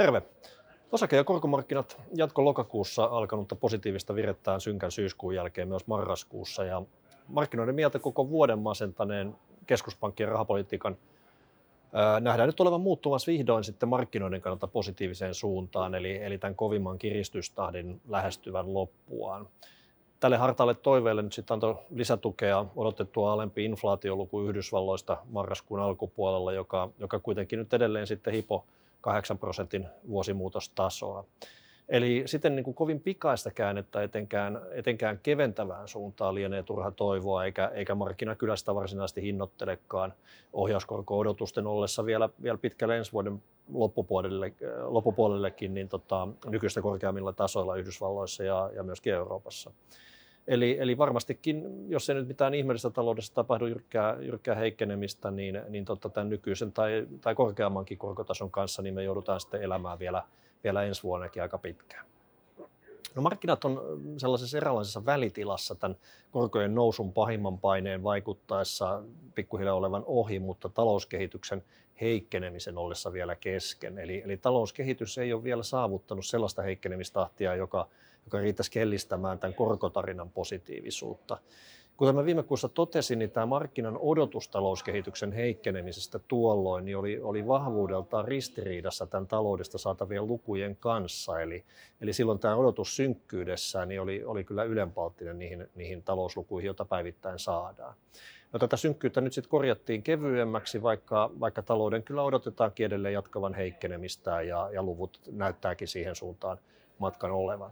Terve. Osake- ja korkomarkkinat jatko lokakuussa alkanutta positiivista virettään synkän syyskuun jälkeen myös marraskuussa. Ja markkinoiden mieltä koko vuoden masentaneen keskuspankkien rahapolitiikan ää, nähdään nyt olevan muuttumassa vihdoin sitten markkinoiden kannalta positiiviseen suuntaan, eli, eli tämän kovimman kiristystahdin lähestyvän loppuaan. Tälle hartaalle toiveelle nyt sitten antoi lisätukea odotettua alempi inflaatioluku Yhdysvalloista marraskuun alkupuolella, joka, joka kuitenkin nyt edelleen sitten hipo 8 prosentin vuosimuutostasoa. Eli sitten niin kuin kovin pikaista käännettä etenkään, etenkään keventävään suuntaan lienee turha toivoa, eikä, eikä markkina kyllä sitä varsinaisesti hinnoittelekaan ohjauskorko-odotusten ollessa vielä, vielä pitkälle ensi vuoden loppupuolelle, loppupuolellekin niin tota, nykyistä korkeammilla tasoilla Yhdysvalloissa ja, ja myöskin Euroopassa. Eli, eli varmastikin, jos ei nyt mitään ihmeellistä taloudessa tapahdu jyrkkää, jyrkkää heikkenemistä, niin, niin totta, tämän nykyisen tai, tai korkeammankin korkotason kanssa niin me joudutaan sitten elämään vielä, vielä ensi vuonnakin aika pitkään. No markkinat on sellaisessa eräänlaisessa välitilassa tämän korkojen nousun pahimman paineen vaikuttaessa pikkuhiljaa olevan ohi, mutta talouskehityksen heikkenemisen ollessa vielä kesken. Eli, eli talouskehitys ei ole vielä saavuttanut sellaista heikkenemistahtia, joka, joka riittäisi kellistämään tämän korkotarinan positiivisuutta. Kuten mä viime kuussa totesin, niin tämä markkinan odotustalouskehityksen heikkenemisestä tuolloin niin oli, oli vahvuudeltaan ristiriidassa tämän taloudesta saatavien lukujen kanssa. Eli, eli silloin tämä odotus synkkyydessään niin oli, oli kyllä ylenpalttinen niihin, niihin talouslukuihin, joita päivittäin saadaan. No, tätä synkkyyttä nyt sitten korjattiin kevyemmäksi, vaikka, vaikka talouden kyllä odotetaankin edelleen jatkavan heikkenemistä ja, ja luvut näyttääkin siihen suuntaan matkan olevan.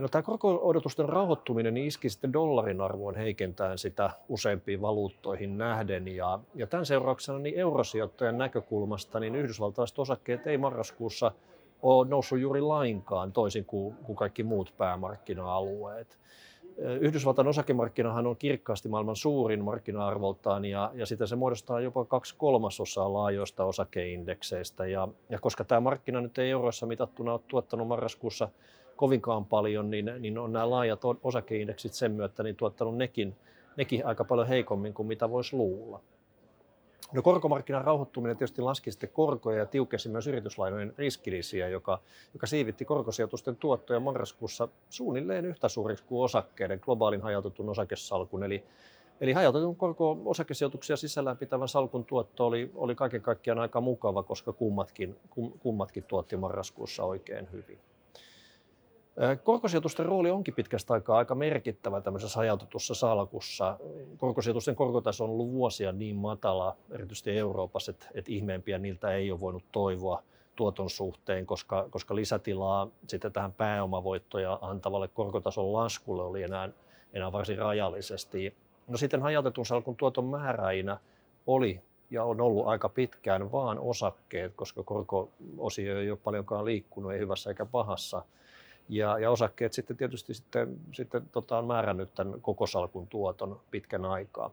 No, tämä korko-odotusten rauhoittuminen niin iski sitten dollarin arvoon heikentäen sitä useimpiin valuuttoihin nähden. Ja, ja tämän seurauksena niin eurosijoittajan näkökulmasta niin yhdysvaltalaiset osakkeet ei marraskuussa ole noussut juuri lainkaan toisin kuin, kuin kaikki muut päämarkkina-alueet. Yhdysvaltain osakemarkkinahan on kirkkaasti maailman suurin markkina-arvoltaan ja, ja sitä se muodostaa jopa kaksi kolmasosaa laajoista osakeindekseistä. Ja, ja koska tämä markkina nyt ei euroissa mitattuna ole tuottanut marraskuussa kovinkaan paljon, niin, niin on nämä laajat osakeindeksit sen myötä niin tuottanut nekin, nekin aika paljon heikommin kuin mitä voisi luulla. No korkomarkkinan rauhoittuminen tietysti laski sitten korkoja ja tiukensi myös yrityslainojen riskilisiä, joka, joka siivitti korkosijoitusten tuottoja marraskuussa suunnilleen yhtä suuriksi kuin osakkeiden globaalin hajautetun osakesalkun. Eli, eli hajautetun korko-osakesijoituksia sisällään pitävän salkun tuotto oli, oli kaiken kaikkiaan aika mukava, koska kummatkin, kummatkin tuotti marraskuussa oikein hyvin. Korkosijoitusten rooli onkin pitkästä aikaa aika merkittävä tämmöisessä hajautetussa salkussa. Korkosijoitusten korkotaso on ollut vuosia niin matala, erityisesti Euroopassa, että, että ihmeempiä niiltä ei ole voinut toivoa tuoton suhteen, koska, koska lisätilaa sitten tähän pääomavoittoja antavalle korkotason laskulle oli enää, enää varsin rajallisesti. No sitten hajautetun salkun tuoton määräinä oli ja on ollut aika pitkään vaan osakkeet, koska korko-osio ei ole paljonkaan liikkunut, ei hyvässä eikä pahassa – ja, ja osakkeet sitten tietysti sitten, sitten tota, on määrännyt tämän koko salkun tuoton pitkän aikaa.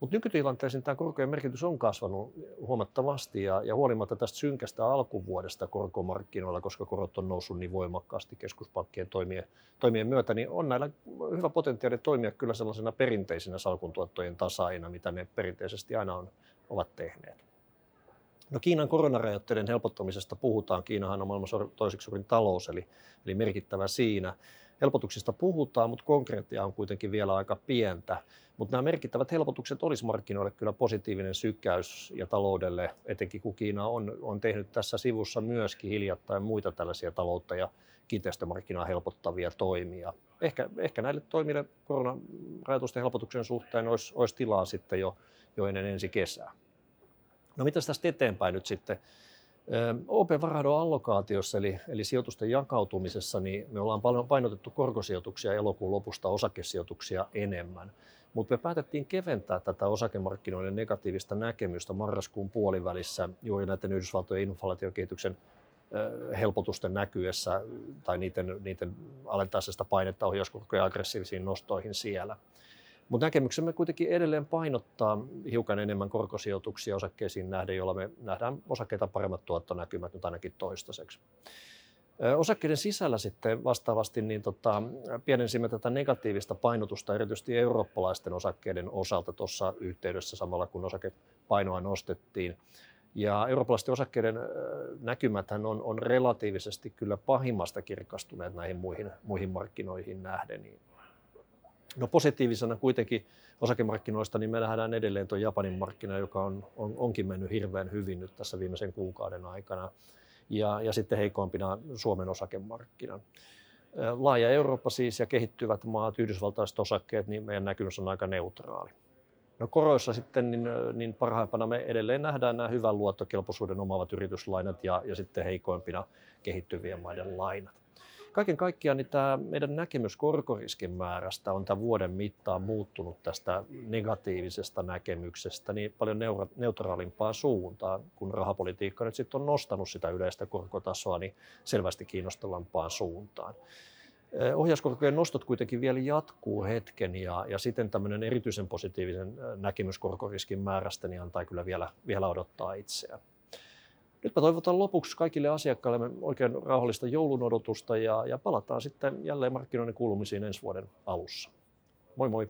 Mutta nykytilanteessa tämä korkojen merkitys on kasvanut huomattavasti ja, ja huolimatta tästä synkästä alkuvuodesta korkomarkkinoilla, koska korot on noussut niin voimakkaasti keskuspankkien toimien, toimien myötä, niin on näillä hyvä potentiaali toimia kyllä sellaisena perinteisinä salkun tuottojen tasaina, mitä ne perinteisesti aina on, ovat tehneet. No Kiinan koronarajoitteiden helpottamisesta puhutaan. Kiinahan on maailman toiseksi suurin talous, eli, eli merkittävä siinä. Helpotuksista puhutaan, mutta konkreettia on kuitenkin vielä aika pientä. Mutta nämä merkittävät helpotukset olisi markkinoille kyllä positiivinen sykäys ja taloudelle, etenkin kun Kiina on, on tehnyt tässä sivussa myöskin hiljattain muita tällaisia taloutta ja kiinteistömarkkinaa helpottavia toimia. Ehkä, ehkä näille toimille koronarajoitusten helpotuksen suhteen olisi, olisi tilaa sitten jo, jo ennen ensi kesää. No mitä tästä eteenpäin nyt sitten? op varado allokaatiossa eli, eli sijoitusten jakautumisessa, niin me ollaan paljon painotettu korkosijoituksia elokuun lopusta osakesijoituksia enemmän. Mutta me päätettiin keventää tätä osakemarkkinoiden negatiivista näkemystä marraskuun puolivälissä juuri näiden Yhdysvaltojen inflaatiokehityksen helpotusten näkyessä tai niiden, niiden alentaisesta painetta ohjauskorkoja aggressiivisiin nostoihin siellä. Mutta näkemyksemme kuitenkin edelleen painottaa hiukan enemmän korkosijoituksia osakkeisiin nähden, jolla me nähdään osakkeita paremmat tuottonäkymät nyt ainakin toistaiseksi. Osakkeiden sisällä sitten vastaavasti niin tota, pienensimme tätä negatiivista painotusta erityisesti eurooppalaisten osakkeiden osalta tuossa yhteydessä samalla kun osakepainoa nostettiin. Ja eurooppalaisten osakkeiden näkymät on, on relatiivisesti kyllä pahimmasta kirkastuneet näihin muihin, muihin markkinoihin nähden. No positiivisena kuitenkin osakemarkkinoista, niin me nähdään edelleen tuo Japanin markkina, joka on, on, onkin mennyt hirveän hyvin nyt tässä viimeisen kuukauden aikana. Ja, ja sitten heikompina Suomen osakemarkkinan. Laaja Eurooppa siis ja kehittyvät maat, yhdysvaltaiset osakkeet, niin meidän näkymys on aika neutraali. No koroissa sitten niin, niin parhaimpana me edelleen nähdään nämä hyvän luottokelpoisuuden omaavat yrityslainat ja, ja sitten heikoimpina kehittyvien maiden lainat. Kaiken kaikkiaan niin tämä meidän näkemys korkoriskin määrästä on tämän vuoden mittaan muuttunut tästä negatiivisesta näkemyksestä niin paljon neutraalimpaan suuntaan, kun rahapolitiikka nyt sitten on nostanut sitä yleistä korkotasoa niin selvästi kiinnostavampaan suuntaan. Ohjauskorkojen nostot kuitenkin vielä jatkuu hetken ja, ja sitten tämmöinen erityisen positiivisen näkemys korkoriskin määrästä niin antaa kyllä vielä, vielä odottaa itseään. Nyt mä toivotan lopuksi kaikille asiakkaille oikein rauhallista joulun odotusta ja, ja palataan sitten jälleen markkinoiden kuulumisiin ensi vuoden alussa. Moi moi!